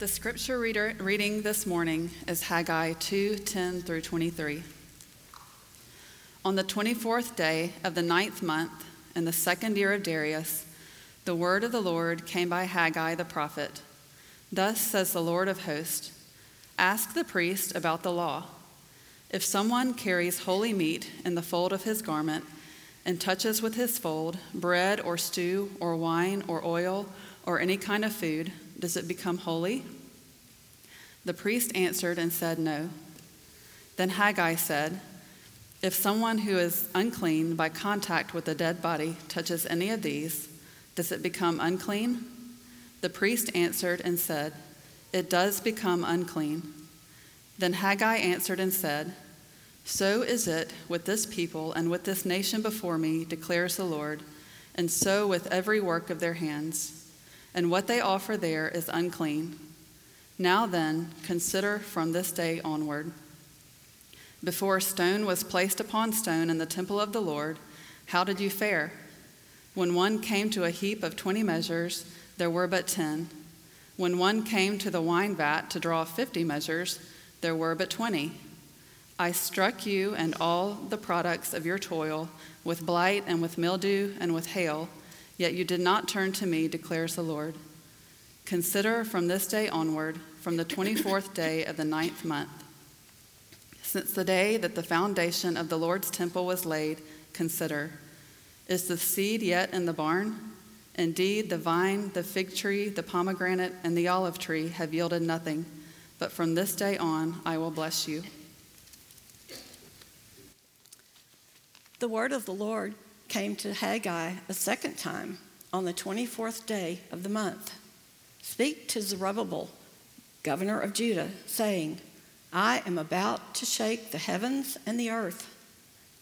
The scripture reader, reading this morning is Haggai 2 10 through 23. On the 24th day of the ninth month, in the second year of Darius, the word of the Lord came by Haggai the prophet. Thus says the Lord of hosts Ask the priest about the law. If someone carries holy meat in the fold of his garment and touches with his fold bread or stew or wine or oil or any kind of food, does it become holy? The priest answered and said, No. Then Haggai said, If someone who is unclean by contact with a dead body touches any of these, does it become unclean? The priest answered and said, It does become unclean. Then Haggai answered and said, So is it with this people and with this nation before me, declares the Lord, and so with every work of their hands and what they offer there is unclean. Now then, consider from this day onward. Before stone was placed upon stone in the temple of the Lord, how did you fare? When one came to a heap of twenty measures, there were but ten. When one came to the wine vat to draw fifty measures, there were but twenty. I struck you and all the products of your toil with blight and with mildew and with hail Yet you did not turn to me, declares the Lord. Consider from this day onward, from the 24th day of the ninth month, since the day that the foundation of the Lord's temple was laid, consider Is the seed yet in the barn? Indeed, the vine, the fig tree, the pomegranate, and the olive tree have yielded nothing, but from this day on I will bless you. The word of the Lord came to Haggai a second time on the 24th day of the month. Speak to Zerubbabel, governor of Judah, saying, I am about to shake the heavens and the earth,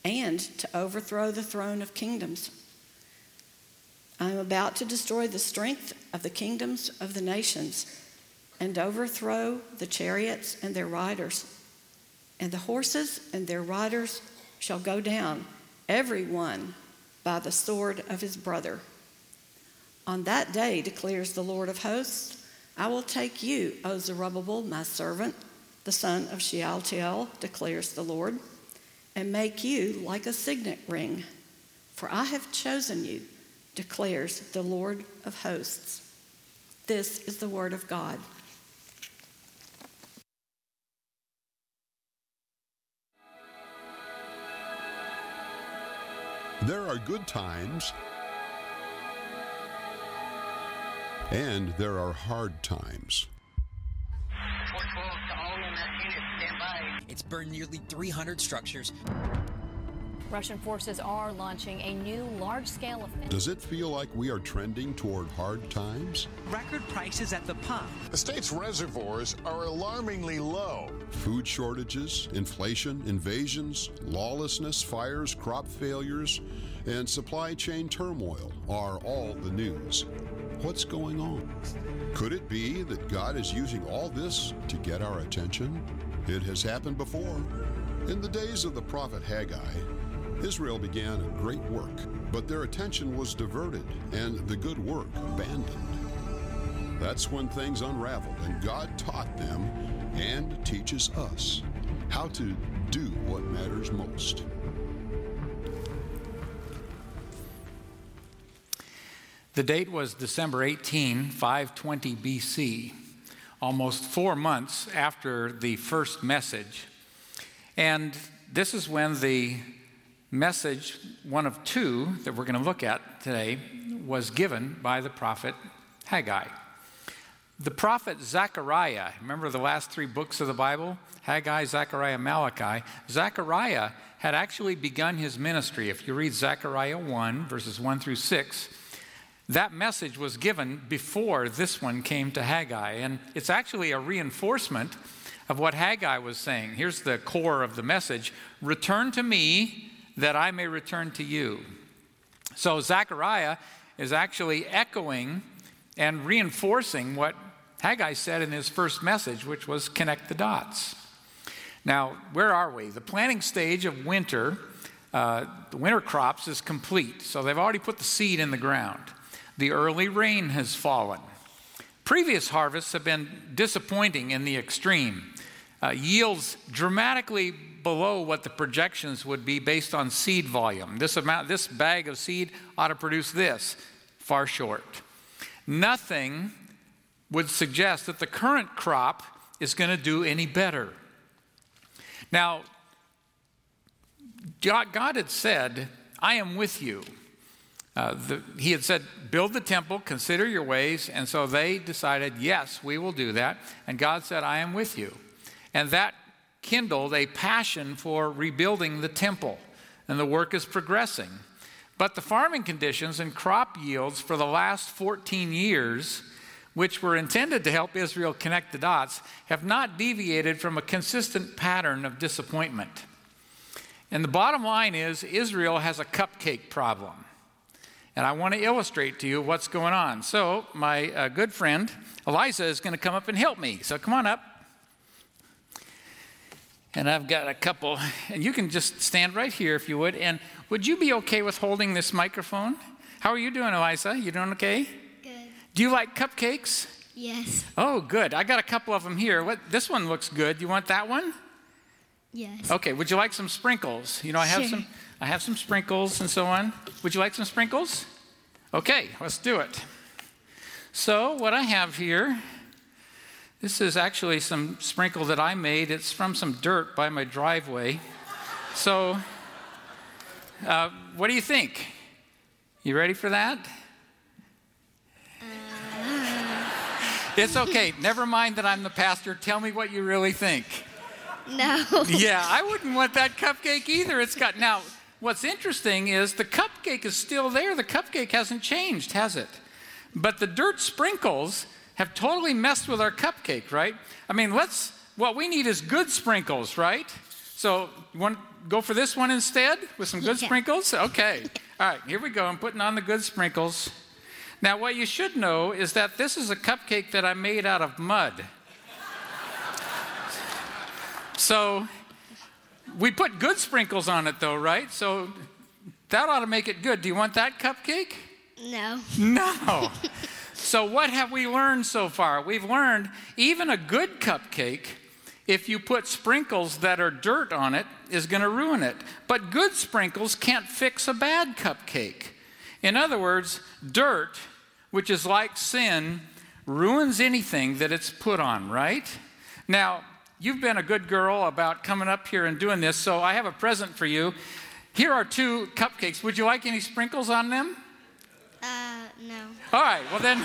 and to overthrow the throne of kingdoms. I am about to destroy the strength of the kingdoms of the nations, and overthrow the chariots and their riders. And the horses and their riders shall go down, every one by the sword of his brother. On that day, declares the Lord of hosts, I will take you, O Zerubbabel, my servant, the son of Shealtiel, declares the Lord, and make you like a signet ring. For I have chosen you, declares the Lord of hosts. This is the word of God. There are good times, and there are hard times. It's burned nearly 300 structures. Russian forces are launching a new large scale offensive. Does it feel like we are trending toward hard times? Record prices at the pump. The state's reservoirs are alarmingly low. Food shortages, inflation, invasions, lawlessness, fires, crop failures, and supply chain turmoil are all the news. What's going on? Could it be that God is using all this to get our attention? It has happened before. In the days of the prophet Haggai, Israel began a great work, but their attention was diverted and the good work abandoned. That's when things unraveled, and God taught them and teaches us how to do what matters most. The date was December 18, 520 BC, almost four months after the first message. And this is when the message, one of two that we're going to look at today, was given by the prophet Haggai. The prophet Zechariah, remember the last three books of the Bible? Haggai, Zechariah, Malachi. Zechariah had actually begun his ministry. If you read Zechariah 1, verses 1 through 6, that message was given before this one came to Haggai. And it's actually a reinforcement of what Haggai was saying. Here's the core of the message Return to me that I may return to you. So Zechariah is actually echoing and reinforcing what Haggai said in his first message, which was connect the dots. Now, where are we? The planting stage of winter, uh, the winter crops is complete. So they've already put the seed in the ground. The early rain has fallen. Previous harvests have been disappointing in the extreme. Uh, yields dramatically below what the projections would be based on seed volume. This amount, this bag of seed ought to produce this, far short. Nothing would suggest that the current crop is going to do any better. Now, God had said, I am with you. Uh, the, he had said, Build the temple, consider your ways. And so they decided, Yes, we will do that. And God said, I am with you. And that kindled a passion for rebuilding the temple. And the work is progressing. But the farming conditions and crop yields for the last 14 years, which were intended to help Israel connect the dots, have not deviated from a consistent pattern of disappointment. And the bottom line is Israel has a cupcake problem. And I want to illustrate to you what's going on. So, my uh, good friend Eliza is going to come up and help me. So, come on up. And I've got a couple, and you can just stand right here if you would. And would you be okay with holding this microphone? How are you doing, Eliza? You doing okay? Good. Do you like cupcakes? Yes. Oh, good. I got a couple of them here. What, this one looks good. You want that one? Yes. Okay. Would you like some sprinkles? You know, I have Sure. some. I have some sprinkles and so on. Would you like some sprinkles? Okay, let's do it. So, what I have here, this is actually some sprinkle that I made. It's from some dirt by my driveway. So, uh, what do you think? You ready for that? It's okay. Never mind that I'm the pastor. Tell me what you really think. No. Yeah, I wouldn't want that cupcake either. It's got now. What's interesting is the cupcake is still there. The cupcake hasn't changed, has it? But the dirt sprinkles have totally messed with our cupcake, right? I mean, let's. What we need is good sprinkles, right? So, you want to go for this one instead with some good Yeah. sprinkles? Okay. All right, here we go. I'm putting on the good sprinkles. Now, what you should know is that this is a cupcake that I made out of mud. So, we put good sprinkles on it, though, right? So, that ought to make it good. Do you want that cupcake? No. No. so, what have we learned so far? We've learned even a good cupcake, if you put sprinkles that are dirt on it, is going to ruin it. But good sprinkles can't fix a bad cupcake. In other words, dirt, which is like sin, ruins anything that it's put on, right? Now, you've been a good girl about coming up here and doing this, so I have a present for you. Here are two cupcakes. Would you like any sprinkles on them? No. All right, well then.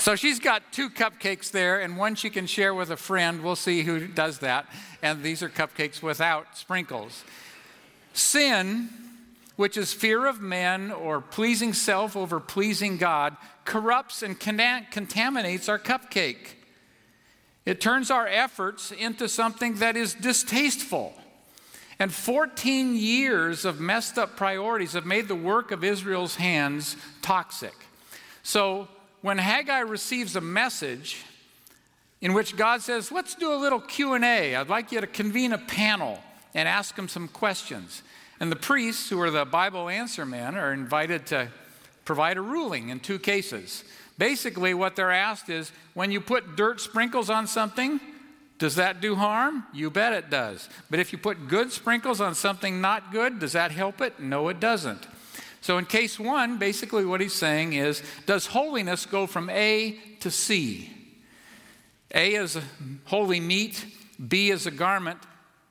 so she's got two cupcakes there, and one she can share with a friend. We'll see who does that. And these are cupcakes without sprinkles. Sin, which is fear of men or pleasing self over pleasing God, corrupts and contaminates our cupcake. It turns our efforts into something that is distasteful. And 14 years of messed up priorities have made the work of Israel's hands toxic. So when Haggai receives a message in which God says, "Let's do a little Q&A. I'd like you to convene a panel and ask them some questions." And the priests, who are the Bible answer men, are invited to provide a ruling in two cases. Basically, what they're asked is when you put dirt sprinkles on something, does that do harm? You bet it does. But if you put good sprinkles on something not good, does that help it? No, it doesn't. So, in case one, basically what he's saying is Does holiness go from A to C? A is holy meat, B is a garment,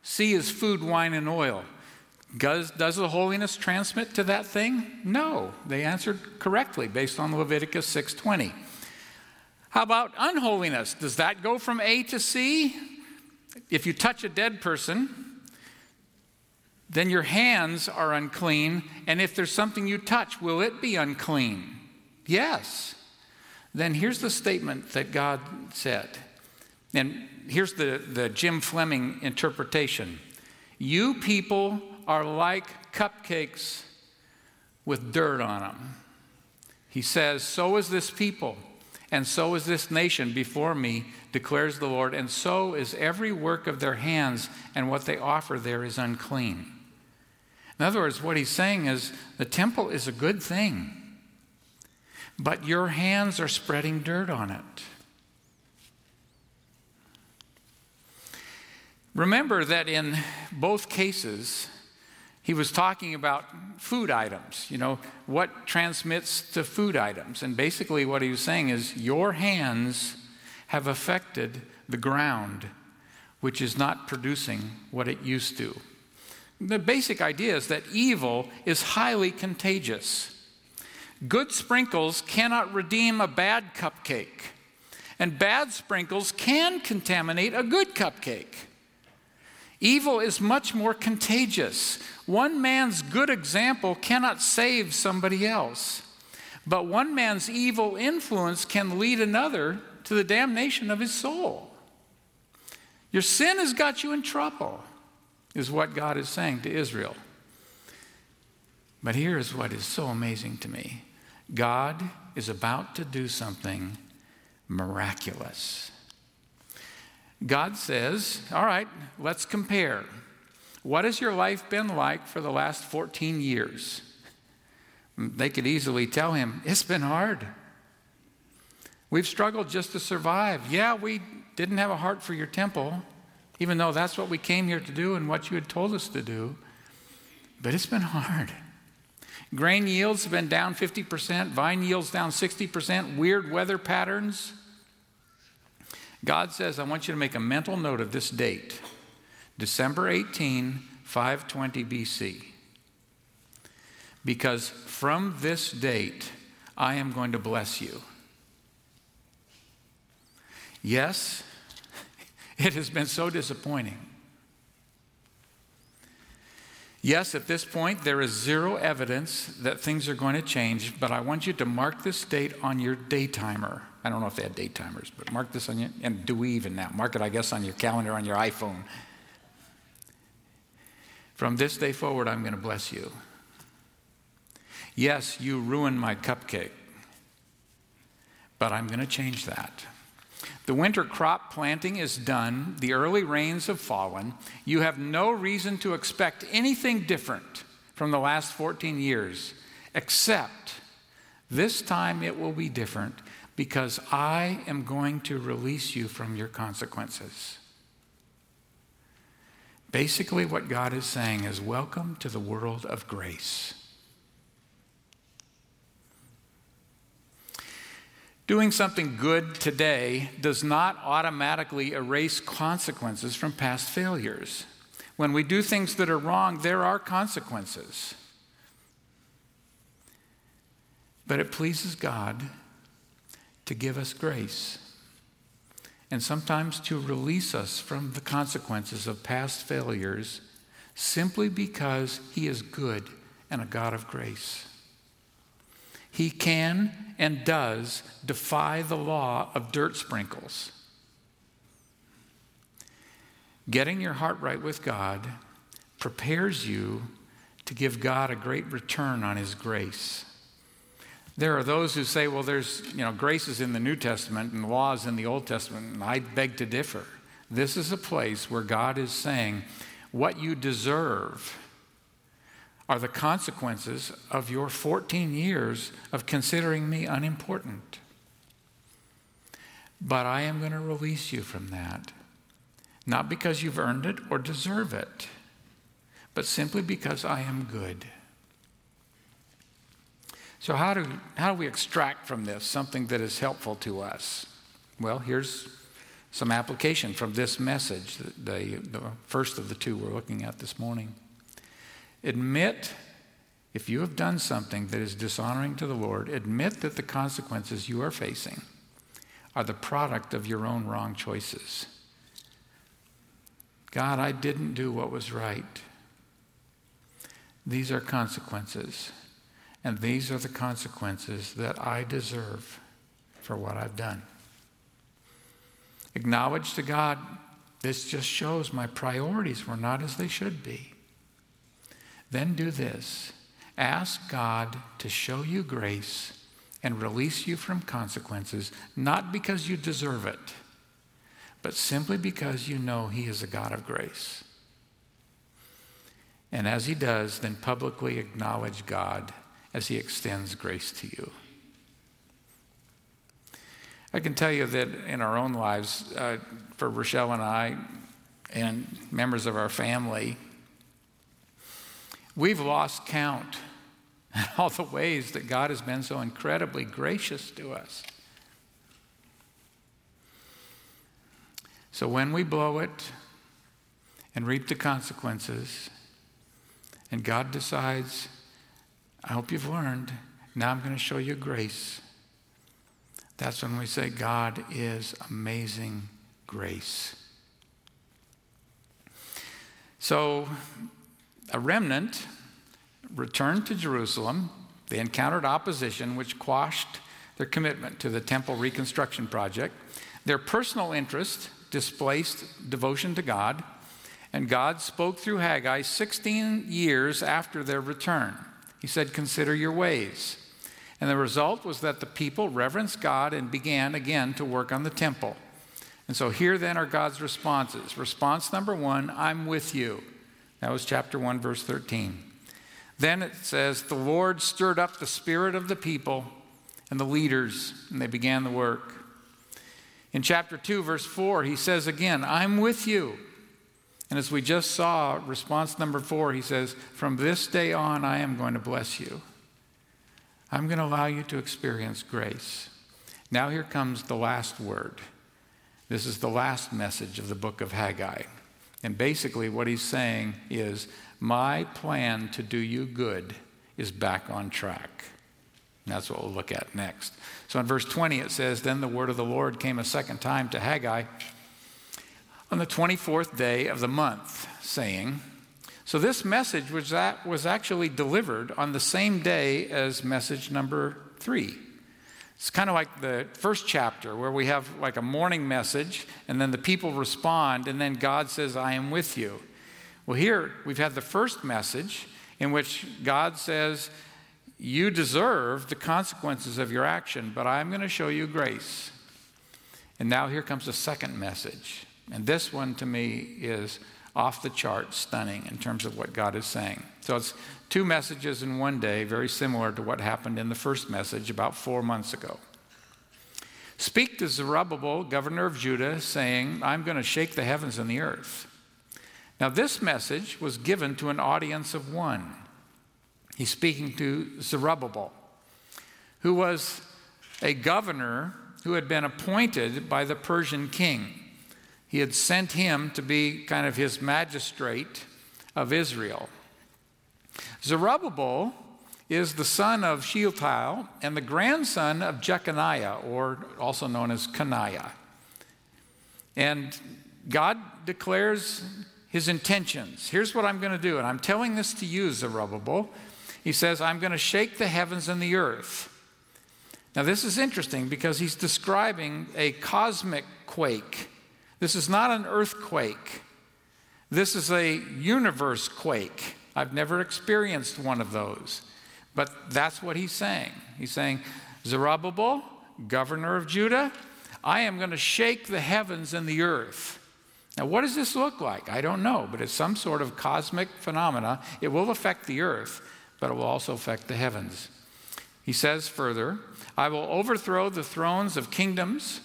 C is food, wine, and oil. Does, does the holiness transmit to that thing? No. They answered correctly based on Leviticus 6:20. How about unholiness? Does that go from A to C? If you touch a dead person, then your hands are unclean, and if there's something you touch, will it be unclean? Yes. Then here's the statement that God said. And here's the, the Jim Fleming interpretation You people are like cupcakes with dirt on them. He says, So is this people, and so is this nation before me, declares the Lord, and so is every work of their hands, and what they offer there is unclean. In other words, what he's saying is the temple is a good thing, but your hands are spreading dirt on it. Remember that in both cases, he was talking about food items, you know, what transmits to food items. And basically, what he was saying is, your hands have affected the ground, which is not producing what it used to. The basic idea is that evil is highly contagious. Good sprinkles cannot redeem a bad cupcake, and bad sprinkles can contaminate a good cupcake. Evil is much more contagious. One man's good example cannot save somebody else, but one man's evil influence can lead another to the damnation of his soul. Your sin has got you in trouble, is what God is saying to Israel. But here is what is so amazing to me God is about to do something miraculous. God says, All right, let's compare. What has your life been like for the last 14 years? They could easily tell him, It's been hard. We've struggled just to survive. Yeah, we didn't have a heart for your temple, even though that's what we came here to do and what you had told us to do. But it's been hard. Grain yields have been down 50%, vine yields down 60%, weird weather patterns. God says, I want you to make a mental note of this date December 18, 520 BC. Because from this date, I am going to bless you. Yes, it has been so disappointing. Yes, at this point, there is zero evidence that things are going to change, but I want you to mark this date on your day timer. I don't know if they had date timers, but mark this on your, and do we even now? Mark it, I guess, on your calendar on your iPhone. From this day forward, I'm going to bless you. Yes, you ruined my cupcake, but I'm going to change that. The winter crop planting is done. The early rains have fallen. You have no reason to expect anything different from the last 14 years, except this time it will be different because I am going to release you from your consequences. Basically, what God is saying is welcome to the world of grace. Doing something good today does not automatically erase consequences from past failures. When we do things that are wrong, there are consequences. But it pleases God to give us grace and sometimes to release us from the consequences of past failures simply because He is good and a God of grace. He can and does defy the law of dirt sprinkles. Getting your heart right with God prepares you to give God a great return on His grace. There are those who say, well, there's, you know, grace is in the New Testament and law is in the Old Testament, and I beg to differ. This is a place where God is saying, what you deserve are the consequences of your 14 years of considering me unimportant. But I am going to release you from that, not because you've earned it or deserve it, but simply because I am good. So, how do, how do we extract from this something that is helpful to us? Well, here's some application from this message, the, the first of the two we're looking at this morning. Admit if you have done something that is dishonoring to the Lord, admit that the consequences you are facing are the product of your own wrong choices. God, I didn't do what was right. These are consequences. And these are the consequences that I deserve for what I've done. Acknowledge to God, this just shows my priorities were not as they should be. Then do this ask God to show you grace and release you from consequences, not because you deserve it, but simply because you know He is a God of grace. And as he does, then publicly acknowledge God as he extends grace to you. I can tell you that in our own lives, uh, for Rochelle and I, and members of our family, we've lost count all the ways that God has been so incredibly gracious to us. So when we blow it and reap the consequences, and God decides, I hope you've learned, now I'm going to show you grace. That's when we say, God is amazing grace. So, a remnant returned to Jerusalem. They encountered opposition, which quashed their commitment to the temple reconstruction project. Their personal interest displaced devotion to God, and God spoke through Haggai 16 years after their return. He said, Consider your ways. And the result was that the people reverenced God and began again to work on the temple. And so here then are God's responses. Response number one I'm with you. That was chapter 1, verse 13. Then it says, The Lord stirred up the spirit of the people and the leaders, and they began the work. In chapter 2, verse 4, he says again, I'm with you. And as we just saw, response number four, he says, From this day on, I am going to bless you. I'm going to allow you to experience grace. Now, here comes the last word. This is the last message of the book of Haggai. And basically, what he's saying is, My plan to do you good is back on track. And that's what we'll look at next. So in verse 20, it says, Then the word of the Lord came a second time to Haggai on the 24th day of the month, saying, So this message was, that, was actually delivered on the same day as message number three. It's kind of like the first chapter where we have like a morning message and then the people respond and then God says, I am with you. Well, here we've had the first message in which God says, You deserve the consequences of your action, but I'm going to show you grace. And now here comes the second message. And this one to me is off the chart stunning in terms of what God is saying. So it's two messages in one day, very similar to what happened in the first message about four months ago. Speak to Zerubbabel, governor of Judah, saying, I'm going to shake the heavens and the earth. Now, this message was given to an audience of one. He's speaking to Zerubbabel, who was a governor who had been appointed by the Persian king. He had sent him to be kind of his magistrate of Israel. Zerubbabel is the son of Shealtiel and the grandson of Jeconiah, or also known as Coniah. And God declares his intentions. Here's what I'm going to do, and I'm telling this to you, Zerubbabel. He says, I'm going to shake the heavens and the earth. Now, this is interesting because he's describing a cosmic quake. This is not an earthquake. This is a universe quake. I've never experienced one of those. But that's what he's saying. He's saying, Zerubbabel, governor of Judah, I am going to shake the heavens and the earth. Now, what does this look like? I don't know, but it's some sort of cosmic phenomena. It will affect the earth, but it will also affect the heavens. He says further, I will overthrow the thrones of kingdoms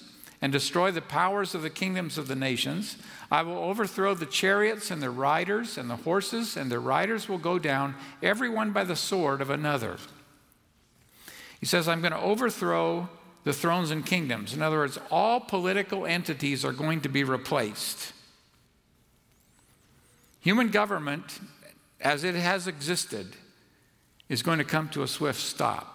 and destroy the powers of the kingdoms of the nations. I will overthrow the chariots and their riders, and the horses and their riders will go down, everyone by the sword of another. He says, I'm going to overthrow the thrones and kingdoms. In other words, all political entities are going to be replaced. Human government, as it has existed, is going to come to a swift stop.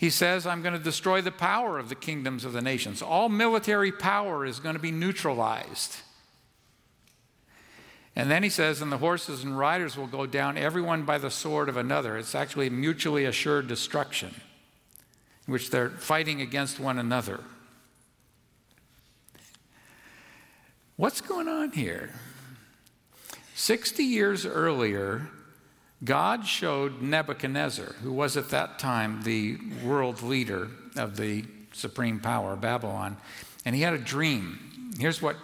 He says, I'm going to destroy the power of the kingdoms of the nations. All military power is going to be neutralized. And then he says, and the horses and riders will go down, everyone by the sword of another. It's actually mutually assured destruction, which they're fighting against one another. What's going on here? 60 years earlier, God showed Nebuchadnezzar, who was at that time the world leader of the supreme power, Babylon, and he had a dream. Here's what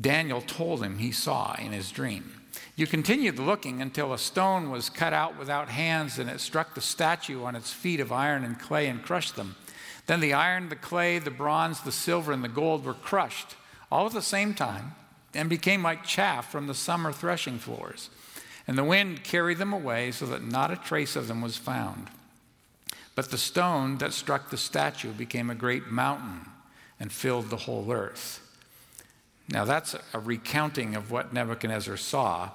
Daniel told him he saw in his dream. You continued looking until a stone was cut out without hands and it struck the statue on its feet of iron and clay and crushed them. Then the iron, the clay, the bronze, the silver, and the gold were crushed all at the same time and became like chaff from the summer threshing floors. And the wind carried them away so that not a trace of them was found. But the stone that struck the statue became a great mountain and filled the whole earth. Now, that's a recounting of what Nebuchadnezzar saw.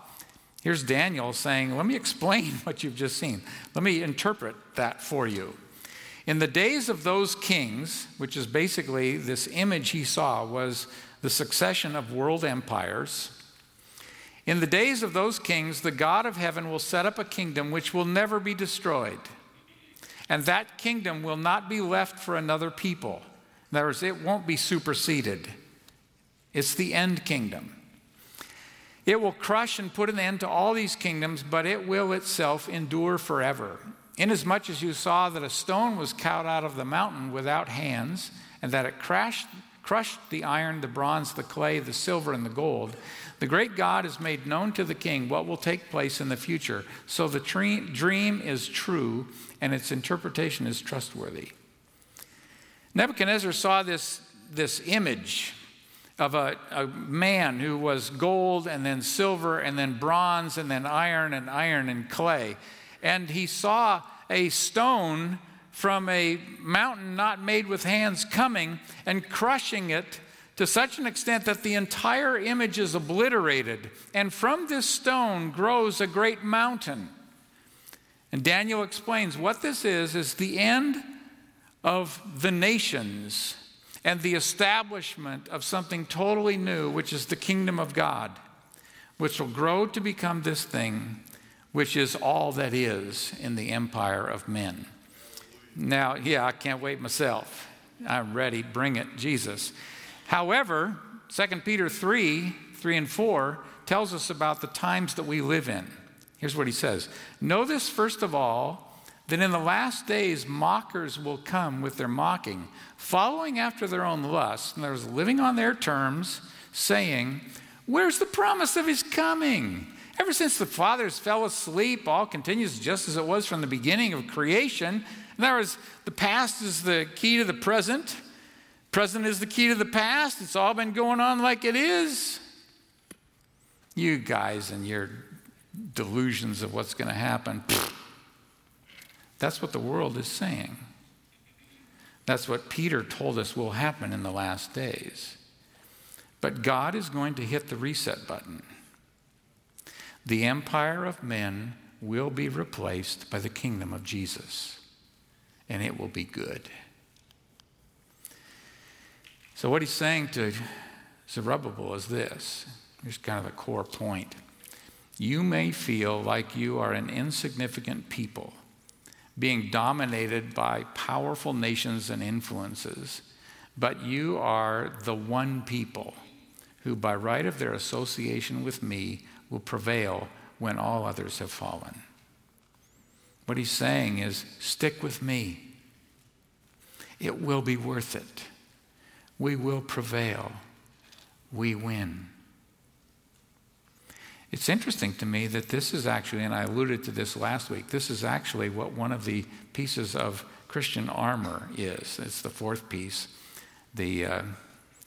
Here's Daniel saying, Let me explain what you've just seen. Let me interpret that for you. In the days of those kings, which is basically this image he saw, was the succession of world empires. In the days of those kings, the God of heaven will set up a kingdom which will never be destroyed. And that kingdom will not be left for another people. In other words, it won't be superseded. It's the end kingdom. It will crush and put an end to all these kingdoms, but it will itself endure forever. Inasmuch as you saw that a stone was cut out of the mountain without hands, and that it crashed, crushed the iron, the bronze, the clay, the silver, and the gold, the great God has made known to the king what will take place in the future. So the dream is true, and its interpretation is trustworthy. Nebuchadnezzar saw this, this image of a, a, man who was gold and then silver and then bronze and then iron and iron and clay. And he saw a stone from a mountain not made with hands coming and crushing it to such an extent that the entire image is obliterated. And from this stone grows a great mountain. And Daniel explains what this is is the end of the nations and the establishment of something totally new, which is the kingdom of God, which will grow to become this thing, which is all that is in the empire of men. Now, yeah, I can't wait myself. I'm ready. Bring it, Jesus. However, 2 Peter 3 3 and 4 tells us about the times that we live in. Here's what he says Know this first of all that in the last days mockers will come with their mocking, following after their own lusts, and living on their terms, saying, Where's the promise of his coming? Ever since the fathers fell asleep, all continues just as it was from the beginning of creation. In other words, the past is the key to the present, present is the key to the past. It's all been going on like it is. You guys and your delusions of what's going to happen. Pfft. That's what the world is saying. That's what Peter told us will happen in the last days. But God is going to hit the reset button. The empire of men will be replaced by the kingdom of Jesus, and it will be good. So, what he's saying to Zerubbabel is this here's kind of a core point. You may feel like you are an insignificant people being dominated by powerful nations and influences, but you are the one people who, by right of their association with me, will prevail when all others have fallen. What he's saying is stick with me. It will be worth it. We will prevail. We win. It's interesting to me that this is actually, and I alluded to this last week, this is actually what one of the pieces of Christian armor is. It's the fourth piece, the uh,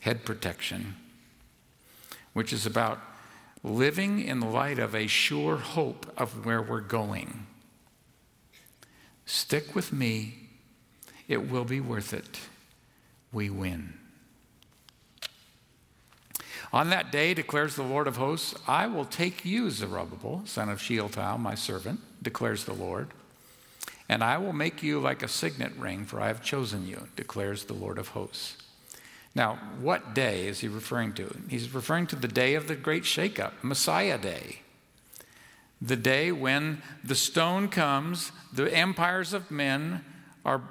head protection, which is about living in light of a sure hope of where we're going. Stick with me, it will be worth it. We win. On that day, declares the Lord of hosts, I will take you, Zerubbabel, son of Shealtiel, my servant, declares the Lord, and I will make you like a signet ring, for I have chosen you, declares the Lord of hosts. Now, what day is he referring to? He's referring to the day of the great shakeup, Messiah Day. The day when the stone comes, the empires of men are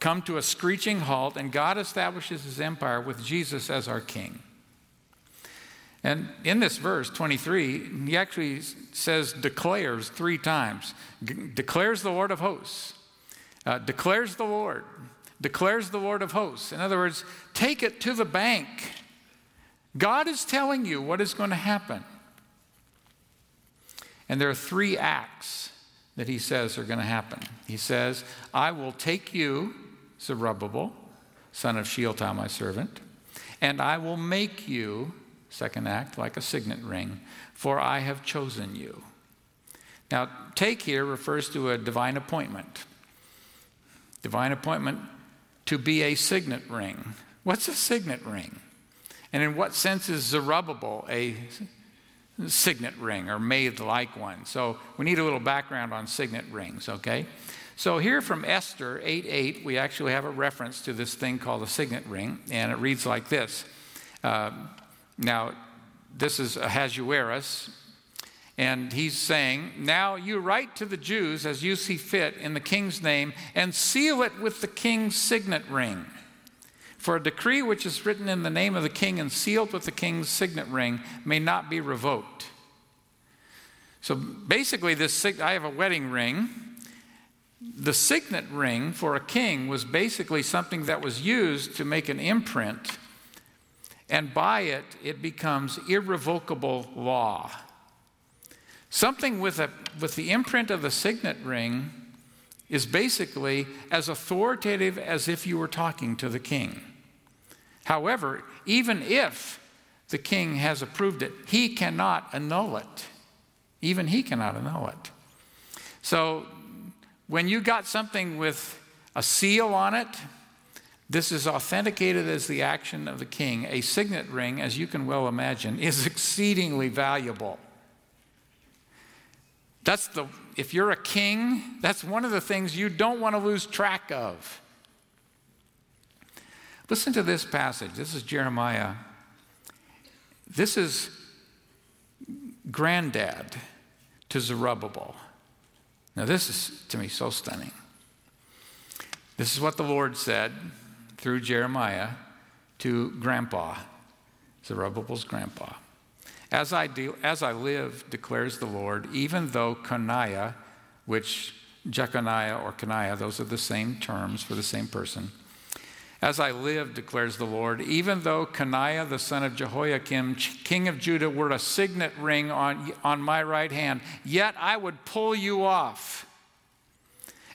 come to a screeching halt, and God establishes his empire with Jesus as our king. And in this verse 23, he actually says declares three times declares the Lord of hosts, uh, declares the Lord, declares the Lord of hosts. In other words, take it to the bank. God is telling you what is going to happen. And there are three acts that he says are going to happen. He says, I will take you, Zerubbabel, son of Shealtiel, my servant, and I will make you, second act, like a signet ring, for I have chosen you. Now, take here refers to a divine appointment. Divine appointment to be a signet ring. What's a signet ring? And in what sense is Zerubbabel a signet ring or made like one? So we need a little background on signet rings, okay? So here from Esther 8 8, we actually have a reference to this thing called a signet ring, and it reads like this. Uh, now, this is Ahasuerus, and he's saying, Now you write to the Jews as you see fit in the king's name, and seal it with the king's signet ring. For a decree which is written in the name of the king and sealed with the king's signet ring may not be revoked. So basically, this I have a wedding ring. The signet ring for a king was basically something that was used to make an imprint, and by it, it becomes irrevocable law. Something with, a, with the imprint of the signet ring is basically as authoritative as if you were talking to the king. However, even if the king has approved it, he cannot annul it. Even he cannot annul it. So when you got something with a seal on it, this is authenticated as the action of the king. A signet ring, as you can well imagine, is exceedingly valuable. That's the, if you're a king, that's one of the things you don't want to lose track of. Listen to this passage. This is Jeremiah. This is granddad to Zerubbabel. Now, this is to me so stunning. This is what the Lord said through Jeremiah to grandpa, Zerubbabel's grandpa. As I, do, as I live, declares the Lord, even though Coniah, which Jeconiah or Coniah, those are the same terms for the same person. As I live, declares the Lord, even though Coniah the son of Jehoiakim, king of Judah, were a signet ring on, on my right hand, yet I would pull you off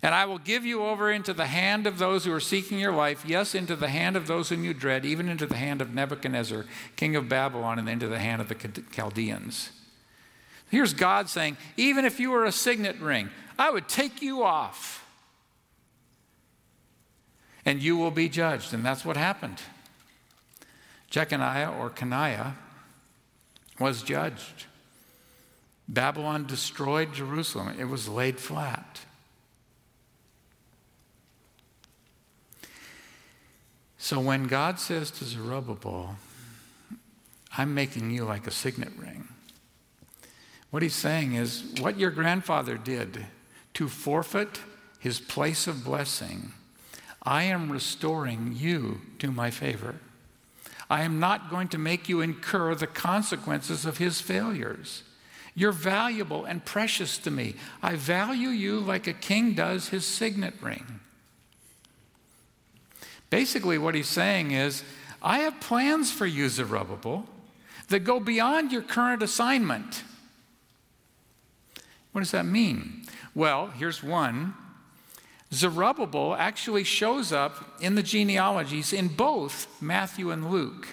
and I will give you over into the hand of those who are seeking your life, yes, into the hand of those whom you dread, even into the hand of Nebuchadnezzar, king of Babylon, and into the hand of the Chaldeans. Here's God saying, even if you were a signet ring, I would take you off. And you will be judged. And that's what happened. Jeconiah or Coniah was judged. Babylon destroyed Jerusalem, it was laid flat. So when God says to Zerubbabel, I'm making you like a signet ring, what he's saying is what your grandfather did to forfeit his place of blessing, I am restoring you to my favor. I am not going to make you incur the consequences of his failures. You're valuable and precious to me. I value you like a king does his signet ring. Basically, what he's saying is, I have plans for you, Zerubbabel, that go beyond your current assignment. What does that mean? Well, here's one. Zerubbabel actually shows up in the genealogies in both Matthew and Luke.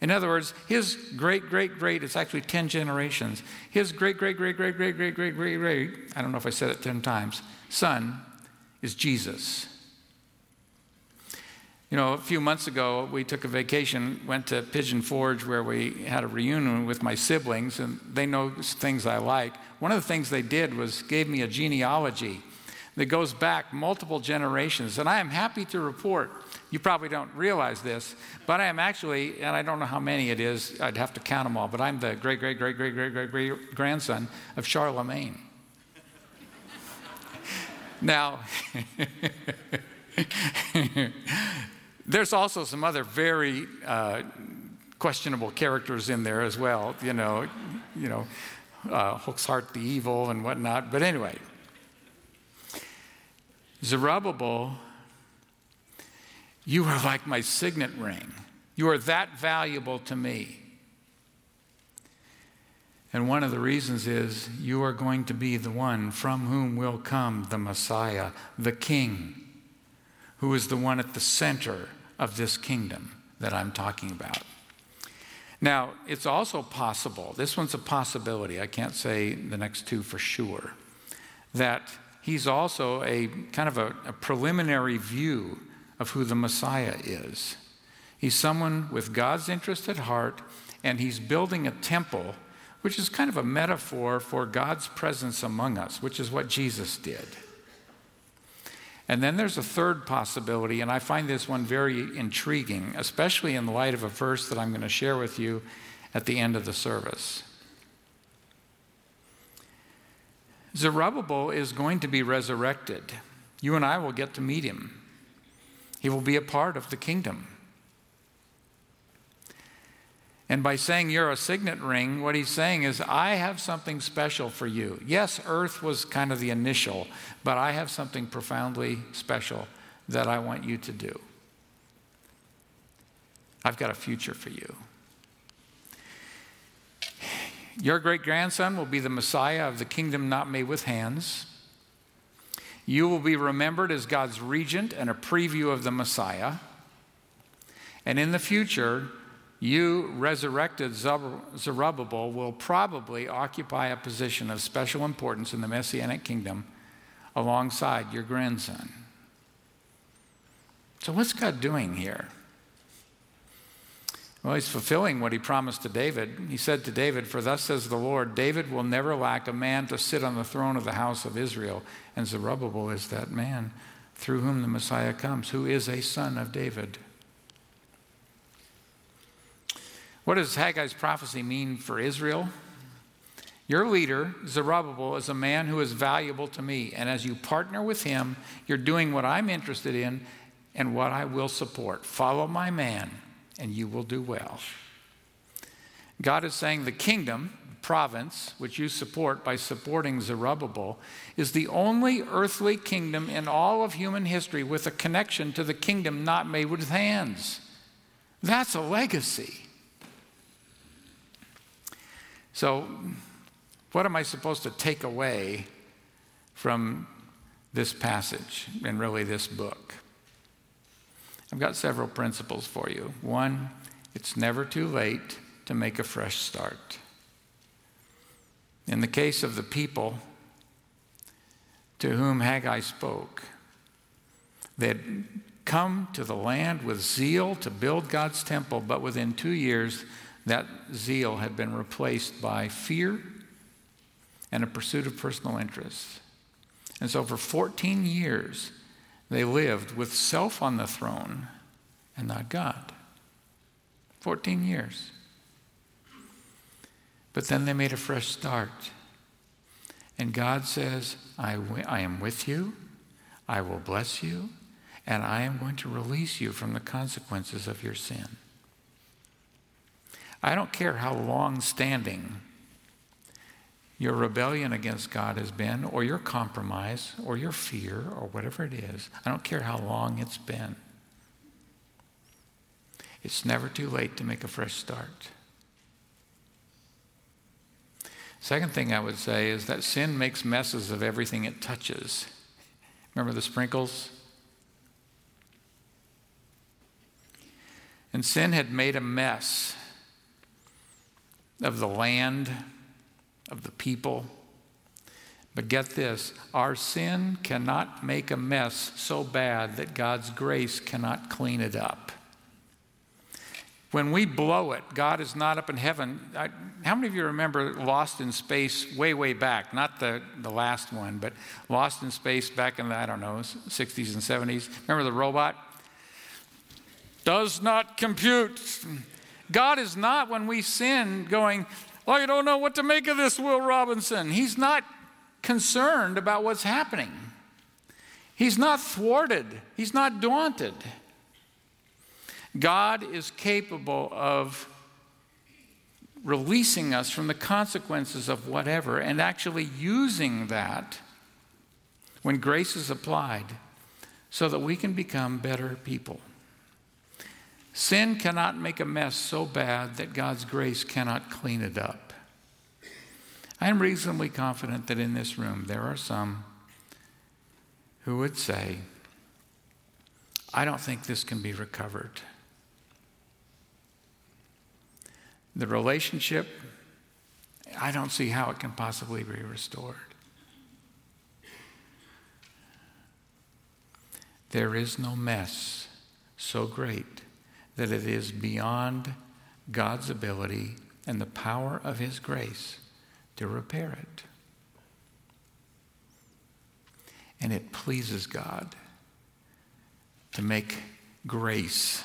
In other words, his great, great, great, it's actually 10 generations. His great, great, great, great, great, great, great, great, great, I don't know if I said it 10 times, son is Jesus. You know, a few months ago, we took a vacation, went to Pigeon Forge where we had a reunion with my siblings, and they know things I like. One of the things they did was gave me a genealogy that goes back multiple generations. And I am happy to report, you probably don't realize this, but I am actually, and I don't know how many it is, I'd have to count them all, but I'm the great, great, great, great, great, great, great grandson of Charlemagne. now, There's also some other very uh, questionable characters in there as well, you know, you know, uh, Hoxhart the evil and whatnot. But anyway, Zerubbabel, you are like my signet ring. You are that valuable to me. And one of the reasons is you are going to be the one from whom will come the Messiah, the King, who is the one at the center of this kingdom that I'm talking about. Now, it's also possible, this one's a possibility, I can't say the next two for sure, that he's also a kind of a, a preliminary view of who the Messiah is. He's someone with God's interest at heart, and he's building a temple, which is kind of a metaphor for God's presence among us, which is what Jesus did. And then there's a third possibility, and I find this one very intriguing, especially in light of a verse that I'm going to share with you at the end of the service. Zerubbabel is going to be resurrected. You and I will get to meet him. He will be a part of the kingdom. And by saying you're a signet ring, what he's saying is, I have something special for you. Yes, earth was kind of the initial, but I have something profoundly special that I want you to do. I've got a future for you. Your great grandson will be the Messiah of the kingdom not made with hands. You will be remembered as God's regent and a preview of the Messiah. And in the future, you, resurrected Zerubbabel, will probably occupy a position of special importance in the Messianic kingdom alongside your grandson. So, what's God doing here? Well, he's fulfilling what he promised to David. He said to David, For thus says the Lord, David will never lack a man to sit on the throne of the house of Israel. And Zerubbabel is that man through whom the Messiah comes, who is a son of David. What does Haggai's prophecy mean for Israel? Your leader, Zerubbabel, is a man who is valuable to me. And as you partner with him, you're doing what I'm interested in and what I will support. Follow my man, and you will do well. God is saying the kingdom, province, which you support by supporting Zerubbabel, is the only earthly kingdom in all of human history with a connection to the kingdom not made with hands. That's a legacy. So, what am I supposed to take away from this passage and really this book? I've got several principles for you. One, it's never too late to make a fresh start. In the case of the people to whom Haggai spoke, they had come to the land with zeal to build God's temple, but within two years, that zeal had been replaced by fear and a pursuit of personal interests. And so for 14 years, they lived with self on the throne and not God. 14 years. But then they made a fresh start. And God says, I, I am with you, I will bless you, and I am going to release you from the consequences of your sin. I don't care how long standing your rebellion against God has been, or your compromise, or your fear, or whatever it is. I don't care how long it's been. It's never too late to make a fresh start. Second thing I would say is that sin makes messes of everything it touches. Remember the sprinkles? And sin had made a mess of the land, of the people. But get this our sin cannot make a mess so bad that God's grace cannot clean it up. When we blow it, God is not up in heaven. I, how many of you remember Lost in Space way, way back? Not the, the last one, but Lost in Space back in the, I don't know, 60s and 70s. Remember the robot? Does not compute. God is not, when we sin, going, I don't know what to make of this, Will Robinson. He's not concerned about what's happening. He's not thwarted. He's not daunted. God is capable of releasing us from the consequences of whatever and actually using that when grace is applied so that we can become better people. Sin cannot make a mess so bad that God's grace cannot clean it up. I am reasonably confident that in this room there are some who would say, I don't think this can be recovered. The relationship, I don't see how it can possibly be restored. There is no mess so great that it is beyond God's ability and the power of His grace to repair it. And it pleases God to make grace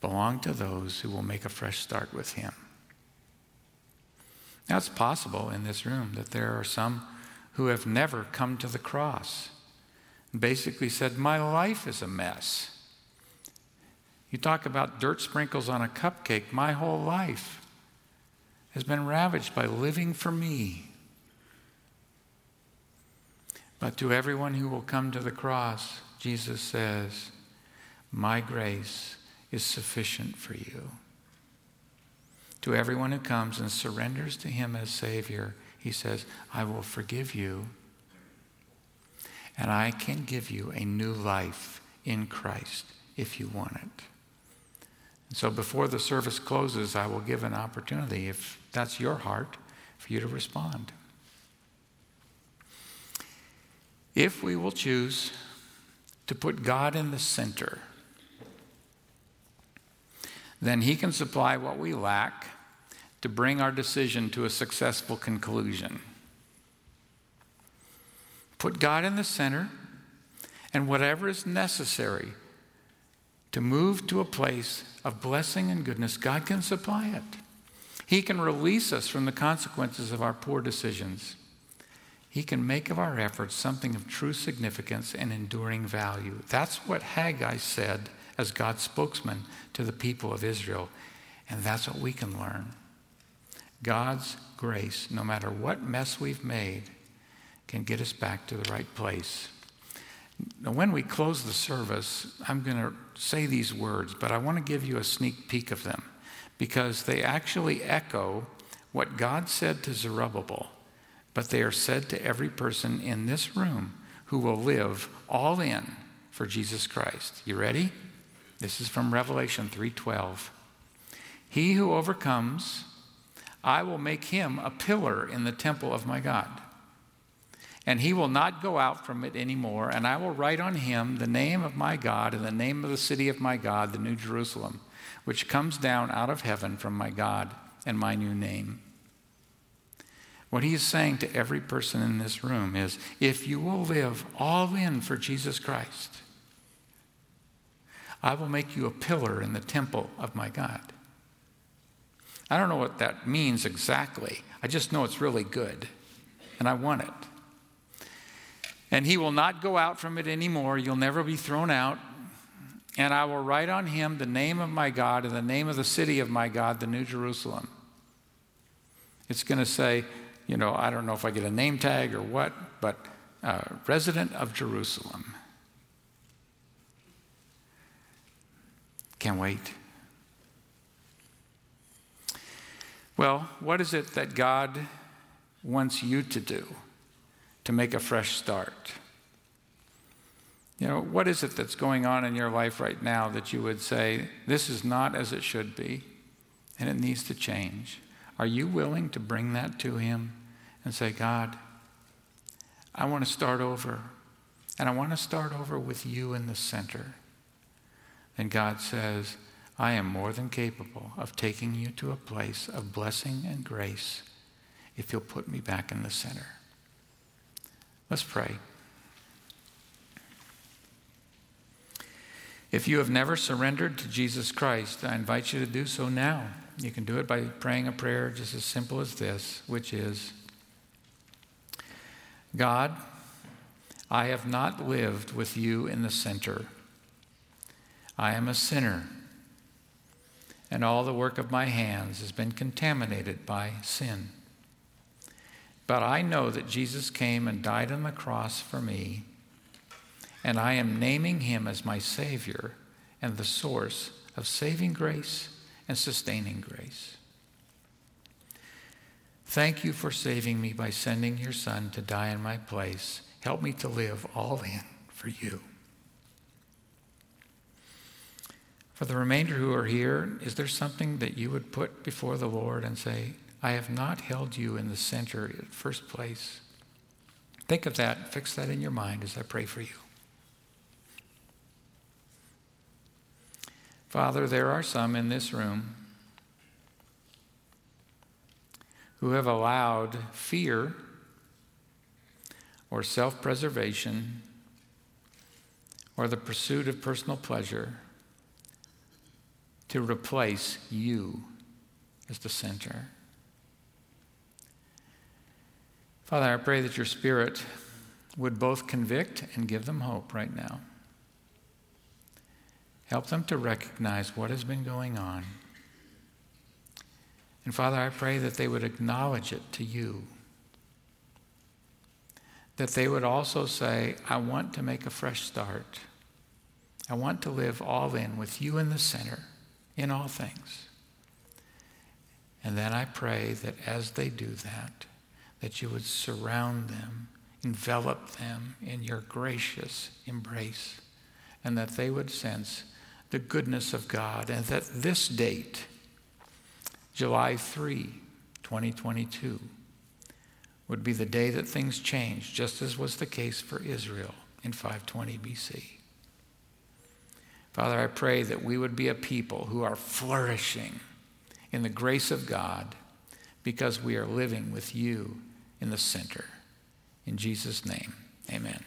belong to those who will make a fresh start with Him. Now, it's possible in this room that there are some who have never come to the cross basically said, My life is a mess. You talk about dirt sprinkles on a cupcake. My whole life has been ravaged by living for me. But to everyone who will come to the cross, Jesus says, My grace is sufficient for you. To everyone who comes and surrenders to Him as Savior, He says, I will forgive you, and I can give you a new life in Christ if you want it. And so before the service closes, I will give an opportunity, if that's your heart, for you to respond. If we will choose to put God in the center, then He can supply what we lack to bring our decision to a successful conclusion. Put God in the center, and whatever is necessary to move to a place of blessing and goodness, God can supply it. He can release us from the consequences of our poor decisions. He can make of our efforts something of true significance and enduring value. That's what Haggai said as God's spokesman to the people of Israel. And that's what we can learn. God's grace, no matter what mess we've made, can get us back to the right place. Now, when we close the service, I'm going to say these words, but I want to give you a sneak peek of them because they actually echo what God said to Zerubbabel, but they are said to every person in this room who will live all in for Jesus Christ. You ready? This is from Revelation 3:12. He who overcomes, I will make him a pillar in the temple of my God and he will not go out from it anymore. And I will write on him the name of my God and the name of the city of my God, the New Jerusalem, which comes down out of heaven from my God and my new name. What he is saying to every person in this room is if you will live all in for Jesus Christ, I will make you a pillar in the temple of my God. I don't know what that means exactly. I just know it's really good, and I want it. And he will not go out from it anymore. You'll never be thrown out. And I will write on him the name of my God and the name of the city of my God, the New Jerusalem. It's going to say, you know, I don't know if I get a name tag or what, but uh, resident of Jerusalem. Can't wait. Well, what is it that God wants you to do? To make a fresh start. You know, what is it that's going on in your life right now that you would say, this is not as it should be and it needs to change? Are you willing to bring that to Him and say, God, I want to start over, and I want to start over with you in the center? And God says, I am more than capable of taking you to a place of blessing and grace if you'll put me back in the center. Let's pray. If you have never surrendered to Jesus Christ, I invite you to do so now. You can do it by praying a prayer just as simple as this, which is God, I have not lived with you in the center. I am a sinner, and all the work of my hands has been contaminated by sin. But I know that Jesus came and died on the cross for me, and I am naming him as my Savior and the source of saving grace and sustaining grace. Thank you for saving me by sending your son to die in my place. Help me to live all in for you. For the remainder who are here, is there something that you would put before the Lord and say, I have not held you in the center, first place? Think of that, fix that in your mind as I pray for you. Father, there are some in this room who have allowed fear or self preservation or the pursuit of personal pleasure to replace you as the center. Father, I pray that your Spirit would both convict and give them hope right now. Help them to recognize what has been going on. And Father, I pray that they would acknowledge it to you. That they would also say, I want to make a fresh start. I want to live all in with you in the center in all things. And then I pray that as they do that, that you would surround them, envelop them in your gracious embrace, and that they would sense the goodness of God, and that this date, July 3, 2022, would be the day that things changed, just as was the case for Israel in 520 BC. Father, I pray that we would be a people who are flourishing in the grace of God because we are living with you in the center. In Jesus' name, amen.